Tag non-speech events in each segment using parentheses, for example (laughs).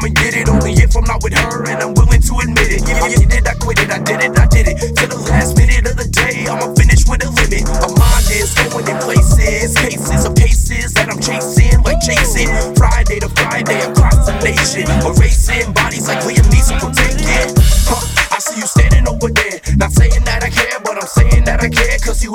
come and get it. Only if I'm not with her, and I'm willing to admit it. I did it, I quit it, I did it, I did it. To the last minute of the day, I'ma finish with a limit. My mind is going in places, cases of cases that I'm chasing, like chasing. Friday to Friday across the nation, erasing bodies like Liam Neeson will take it. Huh, I see you standing over there, not saying that I care, but I'm saying that I care, cause you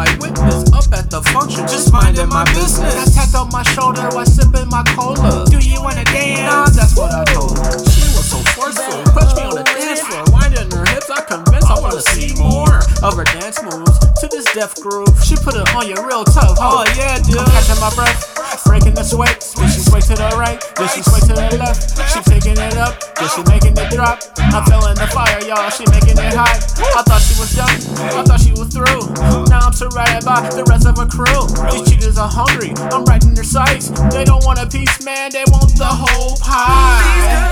my witness. Up at the function, just minding my business. I tapped on my shoulder while sipping my cola. Do you wanna dance? Nah, that's what I told her. She was so forceful. Pushed me on the dance floor, winding her hips. I convinced I wanna see more of her dance moves to this deaf groove. She put it on you real tough. Oh yeah, dude. I'm catching my breath, breaking the sweat. Sway to the right, then she sway to the left. She taking it up, then she making it drop. I'm feeling the fire, y'all. She making it hot. I thought she was done, I thought she was through. Now I'm surrounded by the rest of her crew. These cheaters are hungry. I'm right in their sights. They don't want a piece, man. They want the whole pie.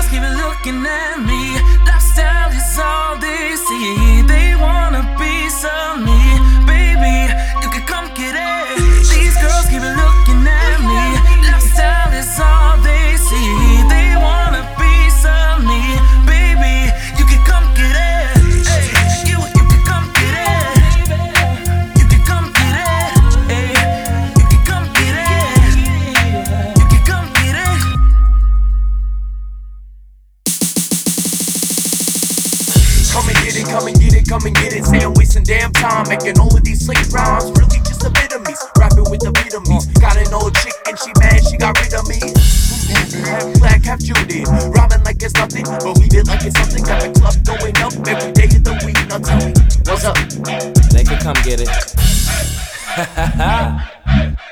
Get it, come and get it, come and get it. Say I'm wasting damn time making all of these slick rhymes. Really just a bit of me, rapping with the beat of me. Got an old chick and she mad, she got rid of me. Half black, half Judy, rhyming like it's nothing, believe it like it's something. Got the club going up every day of the week. Now tell me, what's up? They could come get it. (laughs)